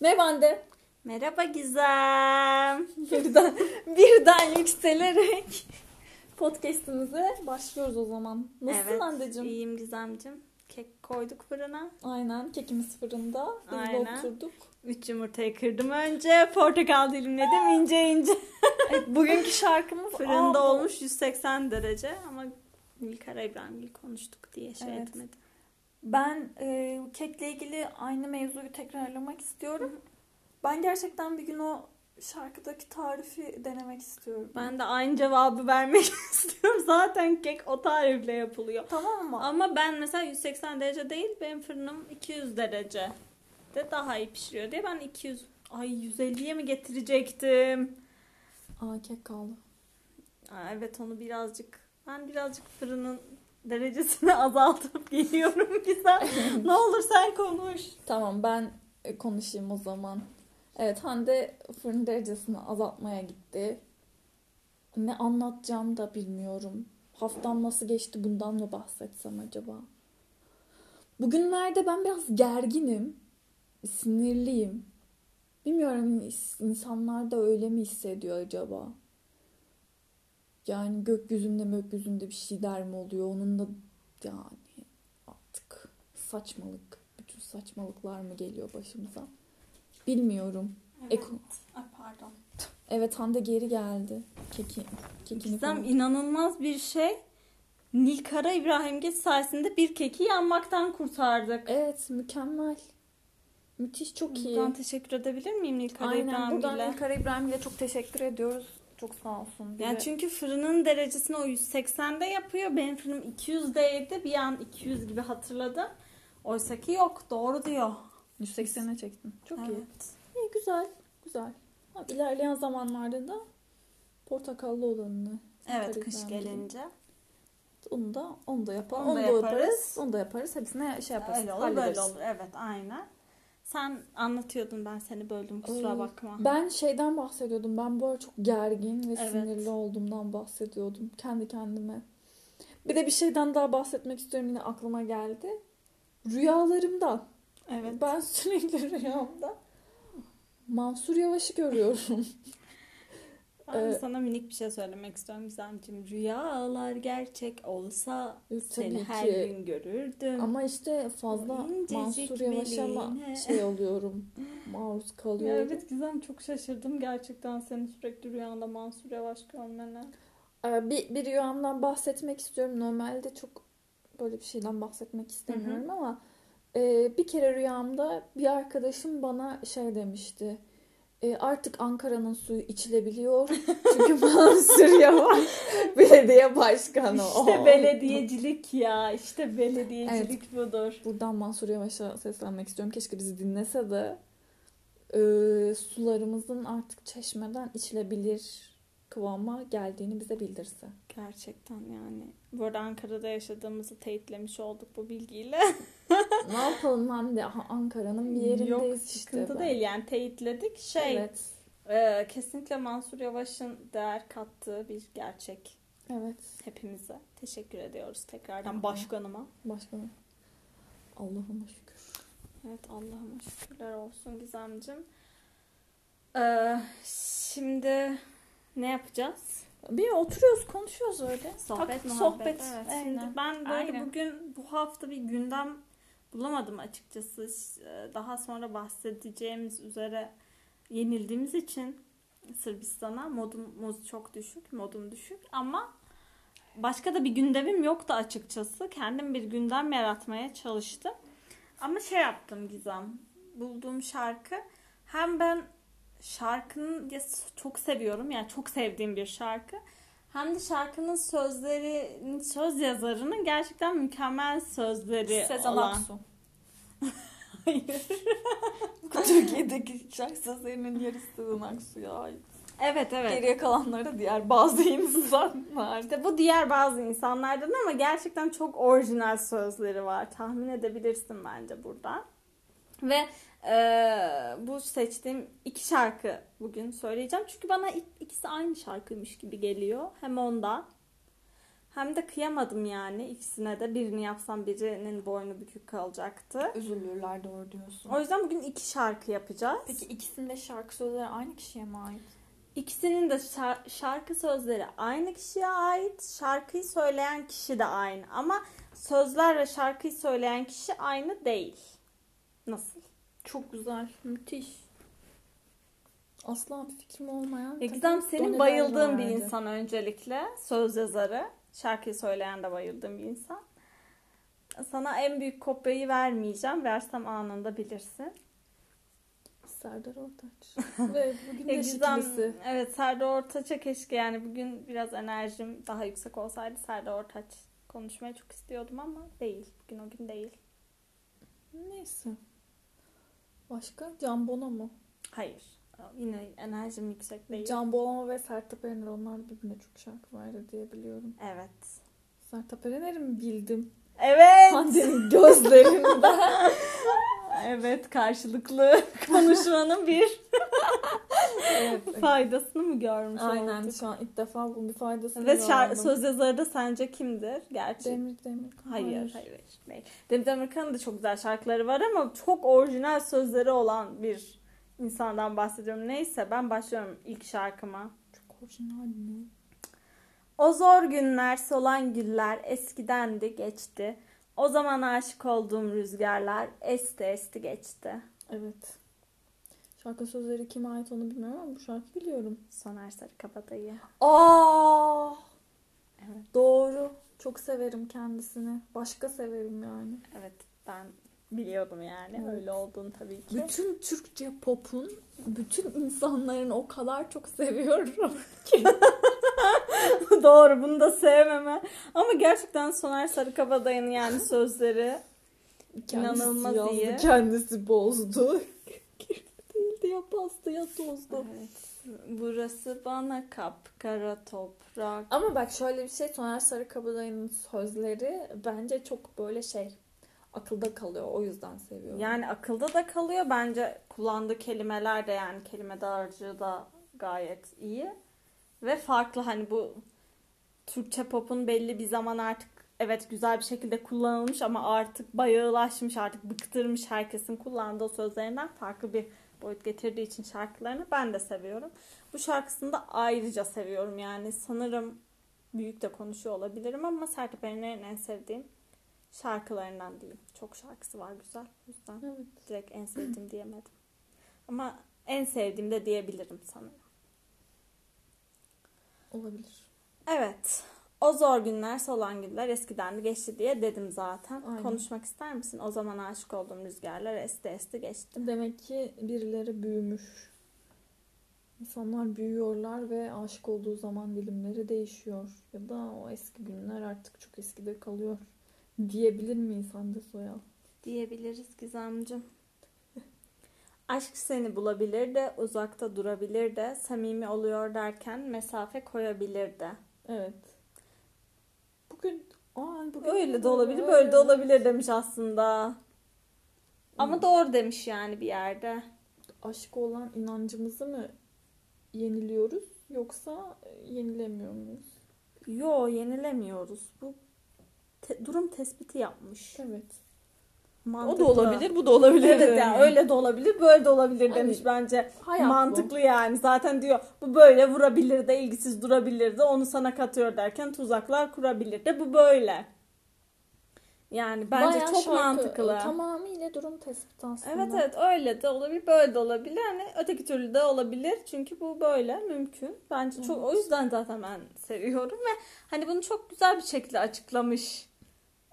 Ne bende? Merhaba Gizem. Birden, birden yükselerek podcastimize başlıyoruz o zaman. Nasılsın evet, anneciğim? İyiyim Gizemcim. Kek koyduk fırına. Aynen. Kekimiz fırında. Aynen. oturduk. Üç yumurtayı kırdım önce. Portakal dilimledim ince ince. Evet, bugünkü şarkımız Fırında Aa, olmuş 180 derece ama Nilkara İbrahimgil konuştuk diye şey Evet. etmedi. Ben e, kekle ilgili aynı mevzuyu tekrarlamak istiyorum. Ben gerçekten bir gün o şarkıdaki tarifi denemek istiyorum. Ben de aynı cevabı vermek istiyorum. Zaten kek o tarifle yapılıyor. Tamam mı? Ama ben mesela 180 derece değil benim fırınım 200 derece de daha iyi pişiriyor diye ben 200 ay 150'ye mi getirecektim? Aa kek kaldı. Aa, evet onu birazcık ben birazcık fırının derecesini azaltıp geliyorum güzel. ne olur sen konuş. Tamam ben e, konuşayım o zaman. Evet Hande fırın derecesini azaltmaya gitti. Ne anlatacağım da bilmiyorum. Haftam nasıl geçti bundan mı bahsetsem acaba? Bugünlerde ben biraz gerginim. Sinirliyim. Bilmiyorum ins- insanlar da öyle mi hissediyor acaba? Yani gökyüzünde gökyüzünde bir şeyler mi oluyor? Onun da yani artık saçmalık, bütün saçmalıklar mı geliyor başımıza? Bilmiyorum. Eko- Ay pardon. Evet Hande geri geldi. Keki, kekini Gizem inanılmaz bir şey. Nilkara İbrahimgil sayesinde bir keki yanmaktan kurtardık. Evet mükemmel. Müthiş çok iyi. Buradan teşekkür edebilir miyim Nilkara Aynen buradan İbrahimgil'e? İlkar İbrahim'e çok teşekkür ediyoruz. Çok sağ olsun. bize. Yani çünkü fırının derecesini o 180'de yapıyor. Benim fırınım 200'deydi. Bir an 200 gibi hatırladım. Oysa ki yok. Doğru diyor. 180'e çektin. Çok iyi. Evet. İyi güzel. Güzel. Ha, ilerleyen zamanlarda da portakallı olanını. Evet kış gelince. Onu da onu da yapalım. Onu Onu, da yaparız. yaparız. Onu da yaparız. Hepsine şey yaparız. Öyle olur böyle olur. Evet aynen. Sen anlatıyordun ben seni böldüm kusura Ay, bakma. Ben şeyden bahsediyordum. Ben bu ara çok gergin ve Evet. sinirli olduğumdan bahsediyordum kendi kendime. Bir de bir şeyden daha bahsetmek istiyorum yine aklıma geldi. Rüyalarımdan. Evet. Ben sürekli rüyamda Mansur Yavaş'ı görüyorum. Ben Ee, sana minik bir şey söylemek istiyorum Gizemciğim. Rüyalar gerçek olsa Tabii seni her ki. gün görürdüm. Ama işte fazla incecik Mansur Yavaş'a ma- şey oluyorum. Maruz Ya kalıyorum. evet Gizem çok şaşırdım gerçekten senin sürekli rüyanda Mansur Yavaş görmene. Ee, Bir, bir rüyamdan bahsetmek istiyorum. Normalde çok böyle bir şeyden bahsetmek istemiyorum ama e, bir kere rüyamda bir arkadaşım bana şey demişti. E, artık Ankara'nın suyu içilebiliyor. Çünkü Mansur Yavaş belediye başkanı İşte oldu. belediyecilik ya. işte belediyecilik budur. Buradan Mansur Yavaş'a seslenmek istiyorum. Keşke bizi dinlese de e, sularımızın artık çeşmeden içilebilir kıvama geldiğini bize bildirse. Gerçekten yani. Bu arada Ankara'da yaşadığımızı teyitlemiş olduk bu bilgiyle. ne yapalım hem de Ankara'nın bir yerindeyiz Yok işte. be. değil yani teyitledik. Şey Evet. e, kesinlikle Mansur Yavaş'ın değer kattığı bir gerçek Evet. hepimize. Teşekkür ediyoruz tekrardan Aha. başkanıma. Başkanım. Allah'ıma şükür. Evet Allah'ıma şükürler olsun Gizemcim. Ee, şimdi ne yapacağız? Bir oturuyoruz konuşuyoruz öyle. Sohbet Tak- muhabbet. sohbet. Evet. Şimdi ben böyle Aynen. bugün bu hafta bir gündem bulamadım açıkçası. Ee, Daha sonra bahsedeceğimiz üzere yenildiğimiz için Sırbistan'a modumuz çok düşük, modum düşük ama başka da bir gündemim yoktu açıkçası. Kendim bir gündem yaratmaya çalıştım. Ama şey yaptım Gizem. Bulduğum şarkı hem ben şarkının çok seviyorum yani çok sevdiğim bir şarkı. Hem de şarkının sözleri, söz yazarının gerçekten mükemmel sözleri Sezen olan. Aksu. Hayır. Türkiye'deki şarkı sözlerinin yarısı Sezen Aksu'ya ait. Evet evet. Geriye kalanları da diğer bazı insanlar. İşte bu diğer bazı insanlardan ama gerçekten çok orijinal sözleri var. Tahmin edebilirsin bence buradan. Ve eee, bu seçtiğim iki şarkı bugün söyleyeceğim. Çünkü bana ik- ikisi aynı şarkıymış gibi geliyor. Hem ondan Hem de kıyamadım yani ikisine de. Birini yapsam birinin boynu bükük kalacaktı. Üzülürler doğru diyorsun. O yüzden bugün iki şarkı yapacağız. Peki ikisinde şarkı sözleri aynı kişiye mi ait? İkisinin de şar- şarkı sözleri aynı kişiye ait. Şarkıyı söyleyen kişi de aynı. Ama sözler ve şarkıyı söyleyen kişi aynı değil. Nasıl? Çok güzel. Müthiş. Asla bir fikrim olmayan. Gizem takım senin bayıldığın bir vardı. insan öncelikle. Söz yazarı. Şarkıyı söyleyen de bayıldığım bir insan. Sana en büyük kopyayı vermeyeceğim. Versem anında bilirsin. Serdar Ortaç. Ve bugün Ya de Gizem, şikilisi. evet Serdar Ortaç'a keşke yani bugün biraz enerjim daha yüksek olsaydı Serdar Ortaç konuşmayı çok istiyordum ama değil. Bugün o gün değil. Neyse. Başka? Can Bono mu? Hayır. Yine enerjim yüksek değil. Can Bono ve Sertab Erener onlar birbirine çok şarkı verdi diye biliyorum. Evet. Sertab Erener'i mi bildim? Evet. Hande'nin gözlerinde. evet karşılıklı konuşmanın bir evet. faydasını mı görmüş Aynen olduk? şu an ilk defa bunun bir faydasını Ve şar- söz yazarı da sence kimdir? Gerçi. Demir Demir. Hayır, hayır, hayır. Demir Demirkan'ın da çok güzel şarkıları var ama çok orijinal sözleri olan bir insandan bahsediyorum. Neyse ben başlıyorum ilk şarkıma. Çok orijinal mi? O zor günler, solan güller eskidendi, geçti. O zaman aşık olduğum rüzgarlar esti esti geçti. Evet. Şarkı sözleri kime ait onu bilmiyorum ama bu şarkı biliyorum. Soner Sarıkabadayı. Aa! Evet. Doğru. Çok severim kendisini. Başka severim yani. Evet ben biliyordum yani Evet. öyle olduğunu tabii ki. Bütün Türkçe pop'un bütün insanların o kadar çok seviyorum. Doğru bunu da sevmeme. Ama gerçekten Soner Sarıkabadayı'nın yani sözleri İnanılmaz yazdı, iyi. Kendisi bozdu. Ya pastı ya tozdu. Evet. Burası bana kapkara toprak. Ama bak şöyle bir şey Soner Sarıkabadayı'nın sözleri bence çok böyle şey akılda kalıyor. O yüzden seviyorum. Yani akılda da kalıyor. Bence kullandığı kelimeler de yani kelime dağarcığı da gayet iyi. Ve farklı hani bu Türkçe pop'un belli bir zaman artık evet güzel bir şekilde kullanılmış ama artık bayağılaşmış artık bıktırmış herkesin kullandığı sözlerinden farklı bir boyut getirdiği için şarkılarını ben de seviyorum. Bu şarkısını da ayrıca seviyorum yani sanırım büyük de konuşuyor olabilirim ama Sertab Erener'in en sevdiğim şarkılarından diyeyim. Çok şarkısı var güzel. O yüzden Evet. direkt en sevdiğim diyemedim. Ama en sevdiğim de diyebilirim sanırım. Olabilir. Evet. O zor günler, solan günler eskiden de geçti diye dedim zaten. Aynen. Konuşmak ister misin? O zaman aşık olduğum rüzgarlar esti esti geçti. Demek ki birileri büyümüş. İnsanlar büyüyorlar ve aşık olduğu zaman dilimleri değişiyor. Ya da o eski günler artık çok eskide kalıyor. Diyebilir miyiz Hande Soyal? Diyebiliriz Gizemcim. Aşk seni bulabilir de, uzakta durabilir de, samimi oluyor derken mesafe koyabilir de. Evet. Bugün Aa, bugün Öyle de olabilir, böyle? böyle de olabilir demiş aslında. Ama Hmm. doğru demiş yani bir yerde. Aşk olan inancımızı mı yeniliyoruz yoksa yenilemiyor muyuz? Yo yenilemiyoruz. Bu te- durum tespiti yapmış. Evet. Mantıklı. O da olabilir, bu da olabilir. Evet yani öyle de olabilir, böyle de olabilir demiş Hani, bence. hayat bu. Mantıklı yani. Zaten diyor bu böyle vurabilir de, ilgisiz durabilir de, onu sana katıyor derken tuzaklar kurabilir de. Bu böyle. Yani bence Bayağı çok şarkı, mantıklı. Tamamıyla durum tespiti aslında. Evet evet öyle de olabilir, böyle de olabilir. Hani öteki türlü de olabilir. Çünkü bu böyle mümkün. Bence çok o yüzden zaten ben seviyorum ve hani bunu çok güzel bir şekilde açıklamış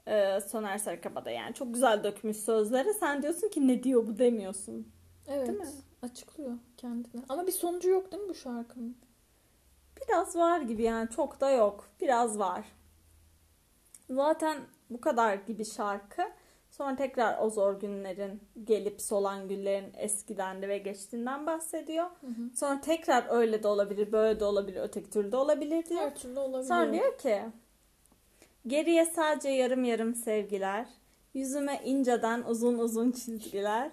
e, Soner Sarıkabada yani. Çok güzel dökmüş sözleri. Sen diyorsun ki ne diyor bu demiyorsun. Evet. Değil mi? Açıklıyor kendine. Ama bir sonucu yok değil mi bu şarkının? Biraz var gibi yani çok da yok. Biraz var. Zaten bu kadar gibi şarkı. Sonra tekrar o zor günlerin gelip solan güllerin eskiden de ve geçtiğinden bahsediyor. Sonra tekrar öyle de olabilir, böyle de olabilir, öteki türlü de olabilir diyor. Her türlü olabiliyor. Sonra diyor ki geriye sadece yarım yarım sevgiler, yüzüme inceden uzun uzun çizgiler,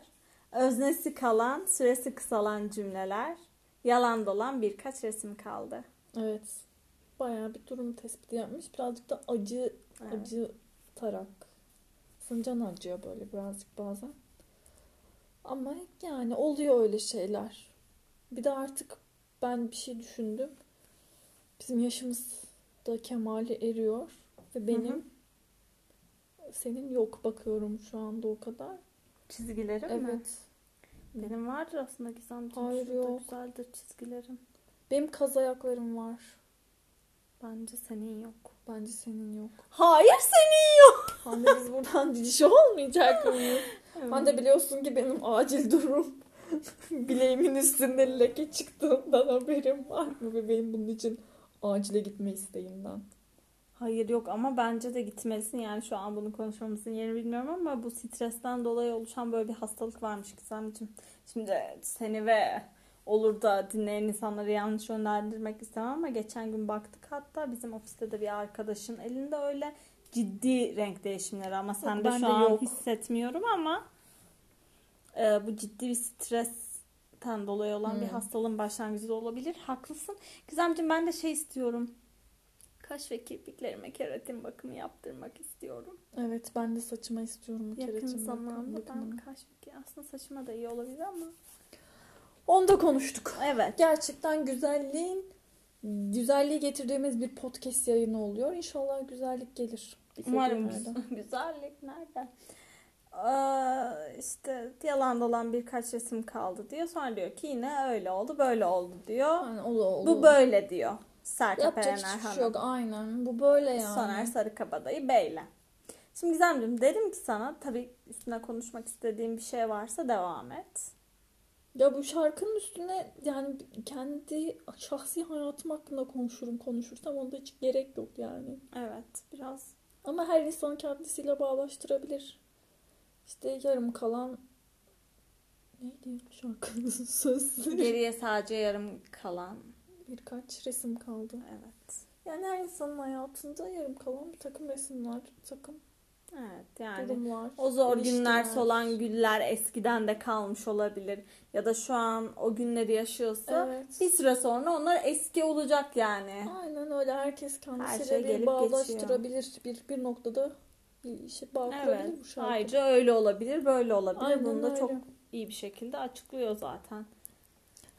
öznesi kalan, süresi kısalan cümleler, yalan dolan birkaç resim kaldı. Evet. bayağı bir durum tespiti yapmış. Birazcık da acı Evet. acı tarak. Sıncan acıyor böyle birazcık bazen. Ama yani oluyor öyle şeyler. Bir de artık ben bir şey düşündüm. Bizim yaşımız da kemale eriyor. Ve benim Hı hı. senin yok bakıyorum şu anda o kadar. Çizgilerim mi? Evet. Benim vardır aslında Gizemciğim. Hayır, Şurada yok. güzeldir çizgilerim. Benim kaz ayaklarım var. Bence senin yok. Bence senin yok. Hayır senin yok. Hande biz buradan diş olmayacak mıyız? Hande biliyorsun ki benim acil durum. Bileğimin üstünde leke çıktığından haberim var mı? Ve benim bunun için acile gitme isteğimden. Hayır yok ama bence de gitmelisin. Yani şu an bunu konuşmamızın yeri bilmiyorum ama bu stresten dolayı oluşan böyle bir hastalık varmış Gizemciğim. Şimdi seni ve olur da dinleyen insanları yanlış yönlendirmek istemem ama geçen gün baktık hatta bizim ofiste de bir arkadaşın elinde öyle ciddi renk değişimleri ama sen de şu an yok. hissetmiyorum ama e, bu ciddi bir stresten dolayı olan bir Hmm. hastalığın başlangıcı da olabilir. Haklısın. Gizemciğim ben de şey istiyorum. Kaş ve kirpiklerime keratin bakımı yaptırmak istiyorum. Evet ben de saçıma istiyorum. Yakın keratin zamanda ben bakımını. kaş ve aslında saçıma da iyi olabilir ama. Onu da konuştuk. Evet. Gerçekten güzelliğin güzelliği getirdiğimiz bir podcast yayını oluyor. İnşallah güzellik gelir. Umarım güzellik nerede? Ee, işte yalan dolan birkaç resim kaldı diyor. Sonra diyor ki yine öyle oldu böyle oldu diyor. Yani oldu, oldu. Bu böyle diyor. Sertab Yapacak Erener hiçbir şey yok. Aynen. Bu böyle yani. Soner Sarıkabadayı Bey'le. Şimdi Gizemciğim dedim ki sana tabii üstüne konuşmak istediğim bir şey varsa devam et. Ya bu şarkının üstüne yani kendi şahsi hayatım hakkında konuşurum konuşursam onda hiç gerek yok yani. Evet biraz Ama her insan kendisiyle bağlaştırabilir. İşte yarım kalan neydi şarkının sözleri? geriye sadece yarım kalan. Birkaç resim kaldı. Evet. Yani her insanın hayatında yarım kalan bir takım resimler, bir takım Evet yani. durumlar. O zor ilişkiler. günler solan güller eskiden de kalmış olabilir. Ya da şu an o günleri yaşıyorsa Evet. bir süre sonra onlar eski olacak yani. Aynen öyle herkes kendisiyle şey bir gelip bağlaştırabilir. Bir, bir noktada bir işe bağ Evet. bu şarkı. Ayrıca öyle olabilir, böyle olabilir. Aynen Bunu da öyle. çok iyi bir şekilde açıklıyor zaten.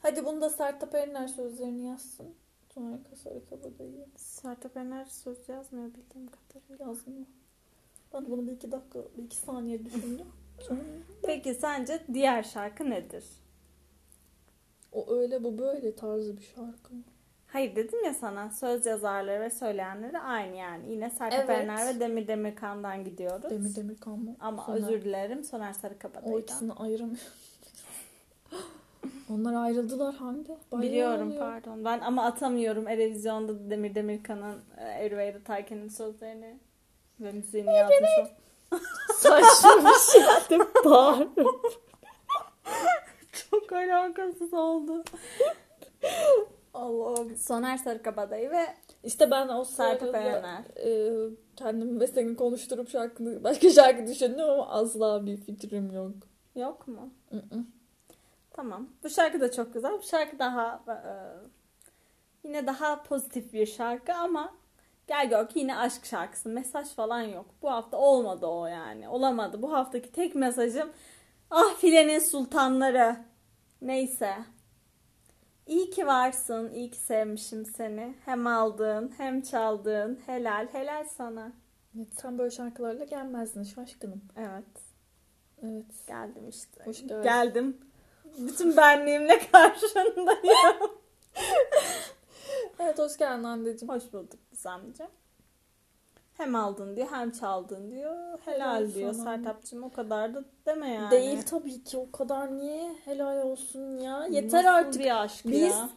Hadi bunu da Sertab Erener sözlerini yazsın. Sonra Kasarı Kabadayı Sertab Erener söz yazmıyor bildiğim kadarıyla. yazmıyor. Ben bunu bir iki dakika, bir iki saniye düşündüm. Peki sence diğer şarkı nedir? o öyle bu böyle tarzı bir şarkı. Hayır dedim ya sana söz yazarları ve söyleyenleri aynı yani. Yine Sertab Evet. Erener ve Demir Demirkan'dan gidiyoruz. Demir Demirkan mı? Ama Soner. özür dilerim Soner O Sarıkabadayı'dan. ikisini ayıramıyorum. Onlar ayrıldılar Hande. Bayağı Biliyorum oluyor. pardon. Ben ama atamıyorum Erevizyon'da Demir Demirkan'ın e, Ervey'de Tayken'in sözlerini ve müziğini yazmış. Saçma bir şey de bağır. Çok alakasız oldu. Allah'ım. Soner Sarıkabadayı ve İşte ben o Sertab Erener. e, kendimi ve seni konuşturup şarkını, başka şarkı düşündüm ama asla bir fikrim yok. yok mu? Mm-mm. Tamam. Bu şarkı da çok güzel. Bu şarkı daha e, yine daha pozitif bir şarkı ama gel gör ki yine aşk şarkısı. Mesaj falan yok. Bu hafta olmadı o yani. Olamadı. Bu haftaki tek mesajım ah filenin sultanları. Neyse. İyi ki varsın. iyi ki sevmişim seni. Hem aldığın hem çaldığın. Helal helal sana. Evet, sen böyle şarkılarla gelmezdin şaşkınım. Evet. Evet. Geldim işte. Hoş geldin. Geldim. Bütün benliğimle karşındayım. Evet hoş geldin anneciğim. Hoş bulduk Gizemciğim. Hem aldın diyor hem çaldın diyor. Helal, Helal diyor sana. Sertapcığım o kadar da deme yani. Değil tabii ki o kadar niye helal olsun ya. Yeter Nasıl artık. bir aşk Biz ya.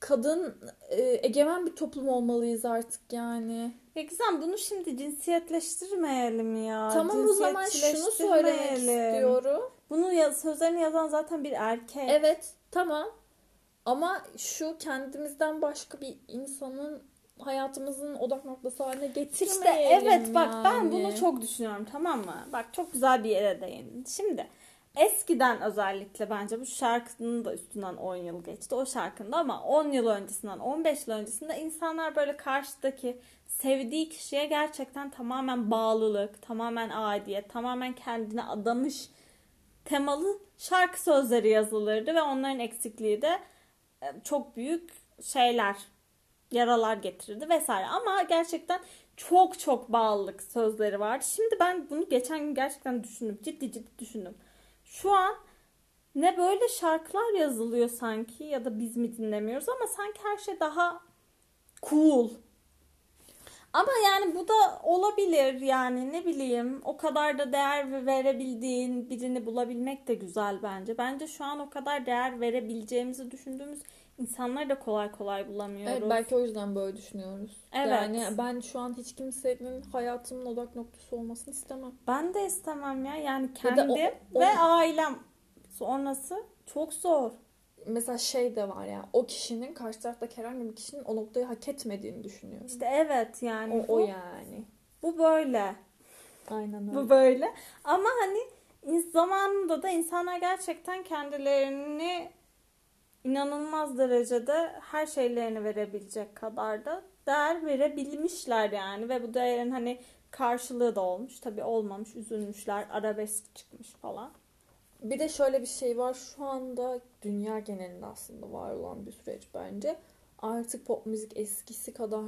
kadın e, egemen bir toplum olmalıyız artık yani. Ya Gizem bunu şimdi cinsiyetleştirmeyelim ya. tamam o zaman şunu söylemek istiyorum. Bunu ya, sözlerini yazan zaten bir erkek. Evet tamam. Ama şu kendimizden başka bir insanın hayatımızın odak noktası haline İşte getirmeyelim evet bak ben yani. bunu çok düşünüyorum tamam mı? Bak çok güzel bir yere değindin. Şimdi eskiden özellikle bence bu şarkının da üstünden 10 yıl geçti o şarkında ama 10 yıl öncesinden 15 yıl öncesinde insanlar böyle karşıdaki sevdiği kişiye gerçekten tamamen bağlılık, tamamen aidiyet, tamamen kendine adamış temalı şarkı sözleri yazılırdı ve onların eksikliği de e, çok büyük şeyler, yaralar getirirdi vesaire. Ama gerçekten çok çok bağlılık sözleri vardı. Şimdi ben bunu geçen gün gerçekten düşündüm. Ciddi ciddi düşündüm. Şu an ne böyle şarkılar yazılıyor sanki ya da biz mi dinlemiyoruz ama sanki her şey daha cool. Ama yani bu da olabilir yani ne bileyim o kadar da değer verebildiğin birini bulabilmek de güzel bence. Bence şu an o kadar değer verebileceğimizi düşündüğümüz insanları da kolay kolay bulamıyoruz. Evet belki o yüzden böyle düşünüyoruz. Evet. Yani ben şu an hiç kimsenin hayatımın odak noktası olmasını istemem. Ben de istemem ya. Yani Ya kendim o- o- ve ailem sonrası çok zor. Mesela şey de var ya o kişinin karşı taraftaki herhangi bir kişinin o noktayı hak etmediğini düşünüyorum. İşte evet yani o, bu, o yani. bu böyle. Aynen öyle. Bu böyle. Ama hani zamanında da insanlar gerçekten kendilerini inanılmaz derecede her şeylerini verebilecek kadar da değer verebilmişler yani ve bu değerin hani karşılığı da olmuş. Tabii olmamış, üzülmüşler, arabesk çıkmış falan. Bir de şöyle bir şey var. Şu anda dünya genelinde aslında var olan bir süreç bence. Artık pop müzik eskisi kadar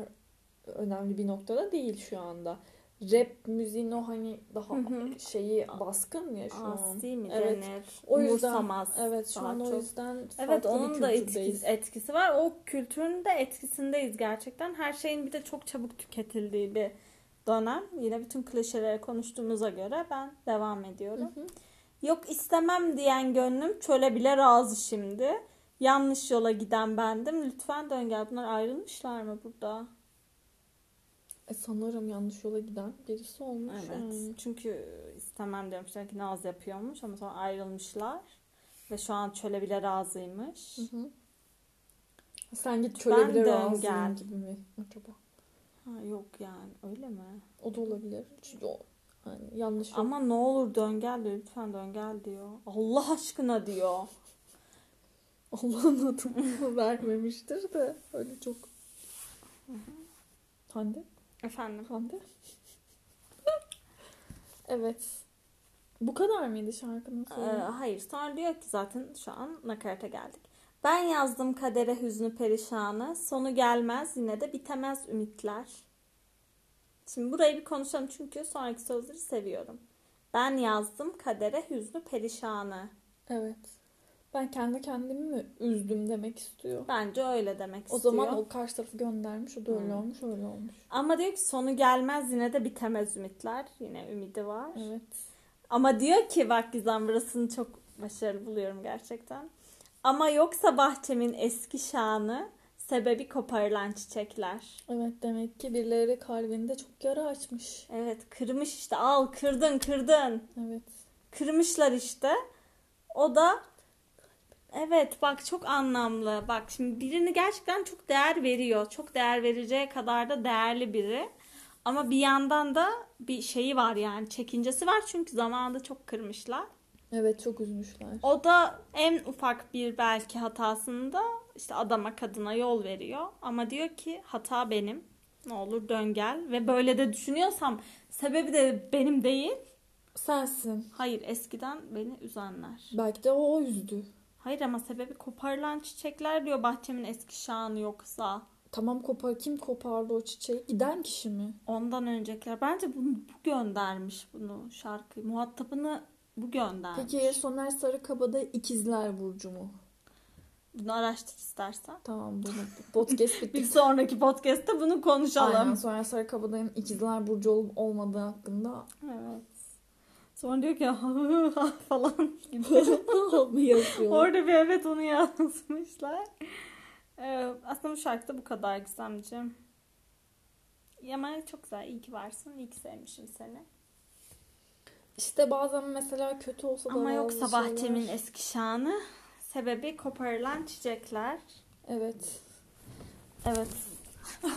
önemli bir noktada değil şu anda. Rap müziğin o hani daha Hı hı. şeyi baskın ya şu an. Asi mi Evet. denir? O yüzden Umursamaz evet şu an o çok. yüzden Evet onun da etkisi, etkisi var. O kültürün de etkisindeyiz gerçekten. Her şeyin bir de çok çabuk tüketildiği bir dönem. Yine bütün klişeleri konuştuğumuza göre ben devam ediyorum. Hı hı. Yok istemem diyen gönlüm çöle bile razı şimdi. Yanlış yola giden bendim. Lütfen dön gel. Bunlar ayrılmışlar mı burada? E, sanırım yanlış yola giden birisi olmuş. Evet. yani. Çünkü istemem demişler ki naz yapıyormuş ama sonra ayrılmışlar. Ve şu an çöle bile razıymış. Hı hı. Sen git Ben köle bile razıyım gel. gibi mi acaba? Ha, yok yani öyle mi? O da olabilir. Çünkü o hani yanlış Ama ne olur dön gel diyor. Lütfen dön gel diyor. Allah aşkına diyor. Allah'ın adını vermemiştir de öyle çok. Hande? Efendim. Hande? evet. Bu kadar mıydı şarkının Ee, sonu? hayır. Sonra diyor ki zaten şu an nakarata geldik. Ben yazdım kadere hüznü perişanı. Sonu gelmez yine de bitemez ümitler. Şimdi burayı bir konuşalım çünkü sonraki sözleri seviyorum. Ben yazdım kadere hüznü perişanı. evet. Ben kendi kendimi mi üzdüm demek istiyor. Bence öyle demek O istiyor. zaman o karşı tarafı göndermiş. O da öyle Hmm. olmuş, öyle olmuş. Ama diyor ki sonu gelmez yine de bitemez ümitler. Yine ümidi var. Evet. Ama diyor ki bak Gizem burasını çok başarılı buluyorum gerçekten. Ama yoksa bahçemin eski şanı sebebi koparılan çiçekler. Evet demek ki birileri kalbinde çok yara açmış. Evet kırmış işte al kırdın kırdın. Evet. Kırmışlar işte. O da evet bak çok anlamlı. Bak şimdi birini gerçekten çok değer veriyor. Çok değer vereceği kadar da değerli biri. Ama bir yandan da bir şeyi var yani çekincesi var çünkü zamanında çok kırmışlar. Evet çok üzmüşler. O da en ufak bir belki hatasında işte adama kadına yol veriyor. Ama diyor ki hata benim. Ne olur dön gel. Ve böyle de düşünüyorsam sebebi de benim değil. Sensin. Hayır eskiden beni üzenler. Belki de o üzdü. Hayır ama sebebi koparılan çiçekler diyor bahçemin eski şanı yoksa. Tamam kopar. Kim kopardı o çiçeği? Giden kişi mi? Ondan öncekiler. Bence bunu bu göndermiş bunu şarkıyı. Muhatabını bu göndermiş. Peki Soner Sarıkabada ikizler burcu mu? Bunu araştır istersen. Tamam bunu podcast Bir bittik. sonraki podcast'te bunu konuşalım. Aynen Soner Sarıkabada'nın ikizler burcu olup olmadığı hakkında Evet. Sonra diyor ki falan gibi. Orada bir evet onu yazmışlar. Ee, aslında bu şarkıda bu kadar Gizemciğim. Ama çok güzel. İyi ki varsın. İyi ki sevmişim seni. İşte bazen mesela kötü olsa da Ama bazı yoksa bahçemin şeyler- eski şanı sebebi koparılan çiçekler. Evet. Evet.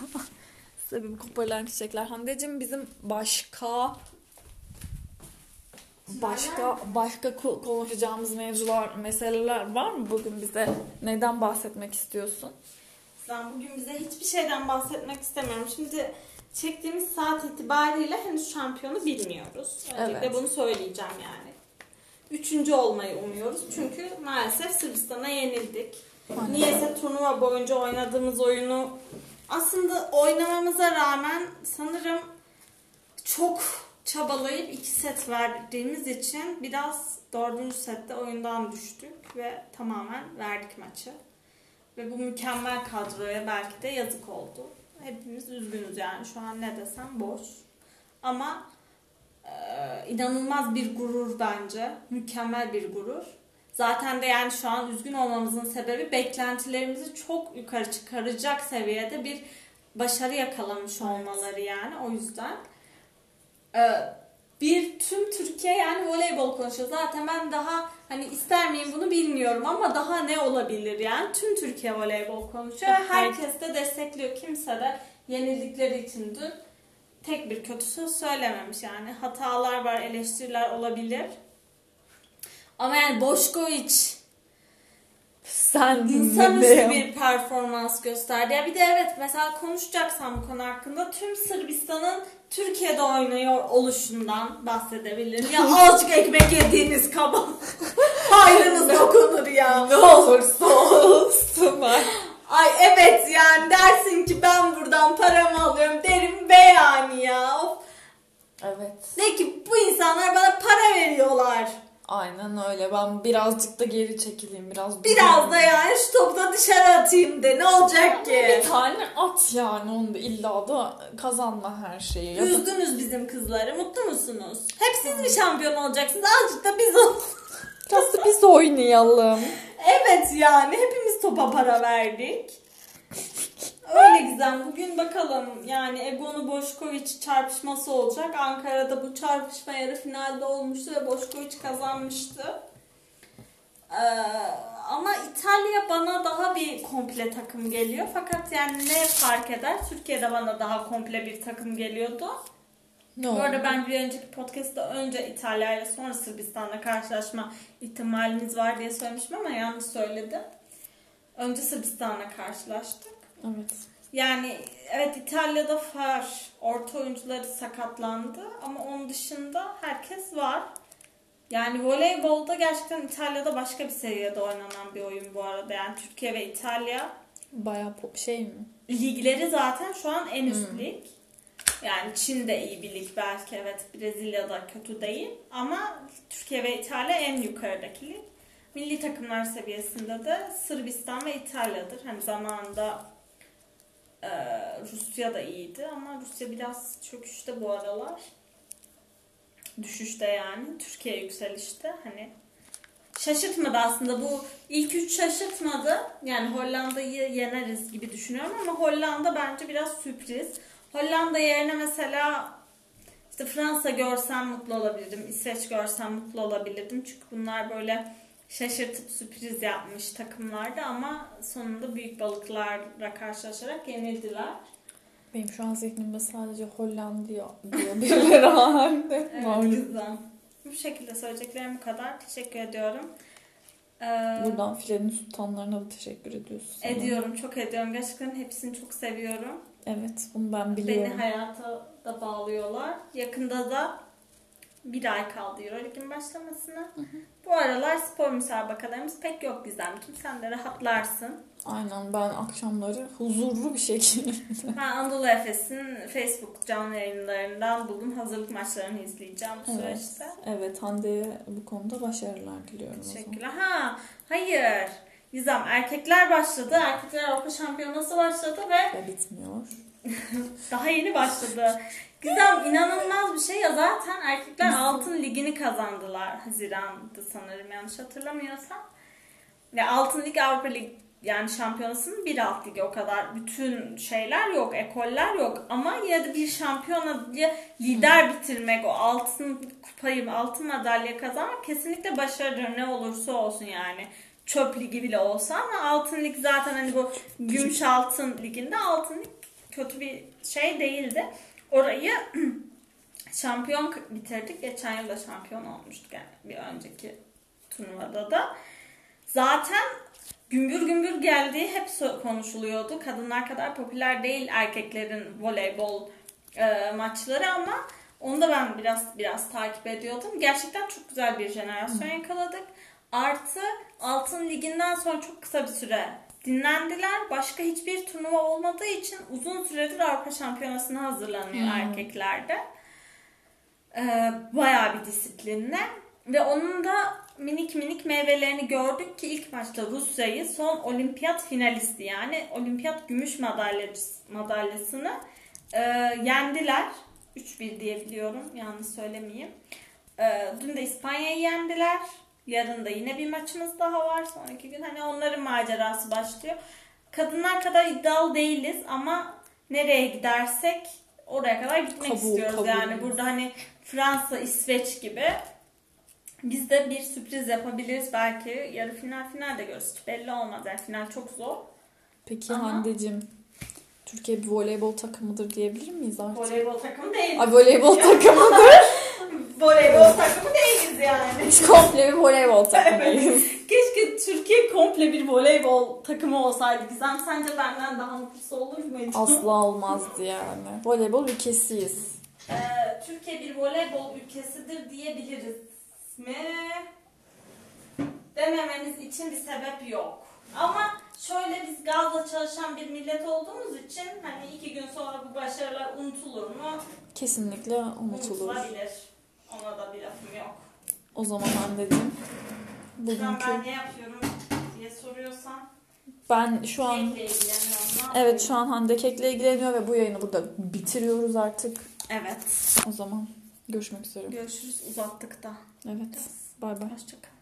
Sebebi koparılan çiçekler. Hande'cim bizim başka Başka başka konuşacağımız mevzular, meseleler var mı bugün bize? Neden bahsetmek istiyorsun? Ben bugün bize hiçbir şeyden bahsetmek istemiyorum. Şimdi çektiğimiz saat itibariyle henüz şampiyonu bilmiyoruz. Öncelikle evet. bunu söyleyeceğim yani. Üçüncü olmayı umuyoruz. Çünkü maalesef Sırbistan'a yenildik. Niyeyse turnuva boyunca oynadığımız oyunu aslında oynamamıza rağmen sanırım çok çabalayıp iki set verdiğimiz için biraz dördüncü sette oyundan düştük ve tamamen verdik maçı. Ve bu mükemmel kadroya belki de yazık oldu. Hepimiz üzgünüz yani şu an ne desem boş. Ama e, inanılmaz bir gurur bence. Mükemmel bir gurur. Zaten de yani şu an üzgün olmamızın sebebi beklentilerimizi çok yukarı çıkaracak seviyede bir başarı yakalamış olmaları yani o yüzden. Ee, bir tüm Türkiye yani voleybol konuşuyor. Zaten ben daha hani ister miyim bunu bilmiyorum ama daha ne olabilir yani. Tüm Türkiye voleybol konuşuyor. Herkes de destekliyor. Kimse de yenildikleri için dün tek bir kötü söz söylememiş yani. Hatalar var, eleştiriler olabilir. Ama yani Boşkoviç sen insanüstü bir performans gösterdi. Ya bir de evet mesela konuşacaksam bu konu hakkında tüm Sırbistan'ın Türkiye'de oynuyor oluşundan bahsedebilirim. Ya azıcık ekmek yediğiniz kaba hayrınız dokunur ya. Ne olursa olsun. Ay evet yani dersin ki ben buradan paramı alıyorum derim be yani ya. Evet. De ki bu insanlar bana para veriyorlar. Aynen öyle. Ben birazcık da geri çekileyim. Biraz Biraz da yani şu topu da dışarı atayım de. Ne olacak ki? Bir tane at yani. Onu da illa da kazanma her şeyi. Ya Üzdünüz bizim kızları. Mutlu musunuz? Hep siz mi şampiyon olacaksınız? Azıcık da biz ol. Biraz da biz oynayalım. Evet yani. Hepimiz topa para verdik. Öyle güzel. Bugün bakalım yani Egonu Boşkoviç çarpışması olacak. Ankara'da bu çarpışma yarı finalde olmuştu ve Boşkoviç kazanmıştı. Ee, ama İtalya bana daha bir komple takım geliyor. Fakat yani ne fark eder? Türkiye'de bana daha komple bir takım geliyordu. Ne Bu arada ben bir önceki podcast'ta önce İtalya ile sonra Sırbistan'la karşılaşma ihtimalimiz var diye söylemiştim ama yanlış söyledim. Önce Sırbistan'la karşılaştık. Evet. Yani evet İtalya'da var. Orta oyuncuları sakatlandı ama onun dışında herkes var. Yani voleybolda gerçekten İtalya'da başka bir seviyede oynanan bir oyun bu arada. Yani Türkiye ve İtalya Baya şey mi? Ligleri zaten şu an en üst hmm. lig. Yani Çin de iyi bir lig belki evet Brezilya'da kötü değil ama Türkiye ve İtalya en yukarıdaki lig. Milli takımlar seviyesinde de Sırbistan ve İtalya'dır. Hani zamanında ee, Rusya da iyiydi ama Rusya biraz çöküşte bu aralar. Düşüşte yani. Türkiye yükselişte. Hani şaşırtmadı aslında. Bu ilk üç şaşırtmadı. Yani Hollanda'yı yeneriz gibi düşünüyorum ama Hollanda bence biraz sürpriz. Hollanda yerine mesela işte Fransa görsem mutlu olabilirdim. İsveç görsem mutlu olabilirdim. Çünkü bunlar böyle şaşırtıp sürpriz yapmış takımlardı ama sonunda büyük balıklarla karşılaşarak yenildiler. Benim şu an zihnimde sadece Hollandiya diyor birileri halinde. evet, güzel. Bu şekilde söyleyeceklerim bu kadar. Teşekkür ediyorum. Ee, Buradan filenin sultanlarına da teşekkür ediyorsun. Sana. Ediyorum, çok ediyorum. Gerçekten hepsini çok seviyorum. Evet, bunu ben biliyorum. Beni hayata da bağlıyorlar. Yakında da bir ay kaldı Euroleague'in başlamasına. Hı hı. Bu aralar spor müsabakalarımız pek yok bizden. Sen de rahatlarsın. Aynen ben akşamları huzurlu bir şekilde. ben Anadolu Efes'in Facebook canlı yayınlarından buldum. Hazırlık maçlarını izleyeceğim bu evet. süreçte. Evet Hande'ye bu konuda başarılar diliyorum. Teşekkürler. Ha, hayır. Gizem erkekler başladı. Erkekler Avrupa Şampiyonası başladı ve... Ve bitmiyor. Daha yeni başladı. Güzel, inanılmaz bir şey ya. Zaten erkekler altın ligini kazandılar. Haziran'dı sanırım yanlış hatırlamıyorsam. Ve altın lig Avrupa Lig yani şampiyonasının bir alt ligi o kadar. Bütün şeyler yok, ekoller yok. Ama ya da bir şampiyona lider bitirmek, o altın kupayı, altın madalya kazanmak kesinlikle başarıdır ne olursa olsun yani. Çöp ligi bile olsa ama altın lig zaten hani bu gümüş altın liginde altın lig kötü bir şey değildi orayı şampiyon bitirdik. Geçen yıl da şampiyon olmuştuk yani bir önceki turnuvada da. Zaten gümbür gümbür geldiği hep konuşuluyordu. Kadınlar kadar popüler değil erkeklerin voleybol e, maçları ama onu da ben biraz biraz takip ediyordum. Gerçekten çok güzel bir jenerasyon yakaladık. Artı Altın Ligi'nden sonra çok kısa bir süre dinlendiler. Başka hiçbir turnuva olmadığı için uzun süredir Avrupa Şampiyonası'na hazırlanıyor Hmm. erkeklerde. Ee, bayağı bir disiplinle. Ve onun da minik minik meyvelerini gördük ki ilk maçta Rusya'yı son olimpiyat finalisti yani olimpiyat gümüş madalyası, madalyasını e, yendiler. 3-1 diye biliyorum yanlış söylemeyeyim. E, dün de İspanya'yı yendiler. Yarın da yine bir maçımız daha var. Sonraki gün hani onların macerası başlıyor. Kadınlar kadar iddialı değiliz ama nereye gidersek oraya kadar gitmek Kabul, istiyoruz. kabul. Yani burada hani Fransa, İsveç gibi biz de bir sürpriz yapabiliriz belki. Yarı final final de görürüz. Belli olmaz. Yani final çok zor. Peki Ama- Hande'cim Türkiye bir voleybol takımıdır diyebilir miyiz artık? Voleybol takımı değiliz. Ay voleybol takımıdır. Voleybol takımı değiliz yani. Biz komple bir voleybol takımıyız. Keşke Türkiye komple bir voleybol takımı olsaydı. Gizem sence benden daha mutlusu olur muydu? Asla olmazdı yani. Voleybol ülkesiyiz. Ee, Türkiye bir voleybol ülkesidir diyebiliriz mi? Demememiz için bir sebep yok. Ama şöyle biz gazla çalışan bir millet olduğumuz için hani iki gün sonra bu başarılar unutulur mu? Kesinlikle unutulur. Unutulabilir. Ona da bir lafım yok. O zaman Sen bugünkü ben ne yapıyorum diye soruyorsan ben şu an evet şu an Hande Kek'le ilgileniyor ve bu yayını burada bitiriyoruz artık. Evet. O zaman görüşmek üzere. Görüşürüz uzattık da. Evet. Bay bay. Hoşçakal.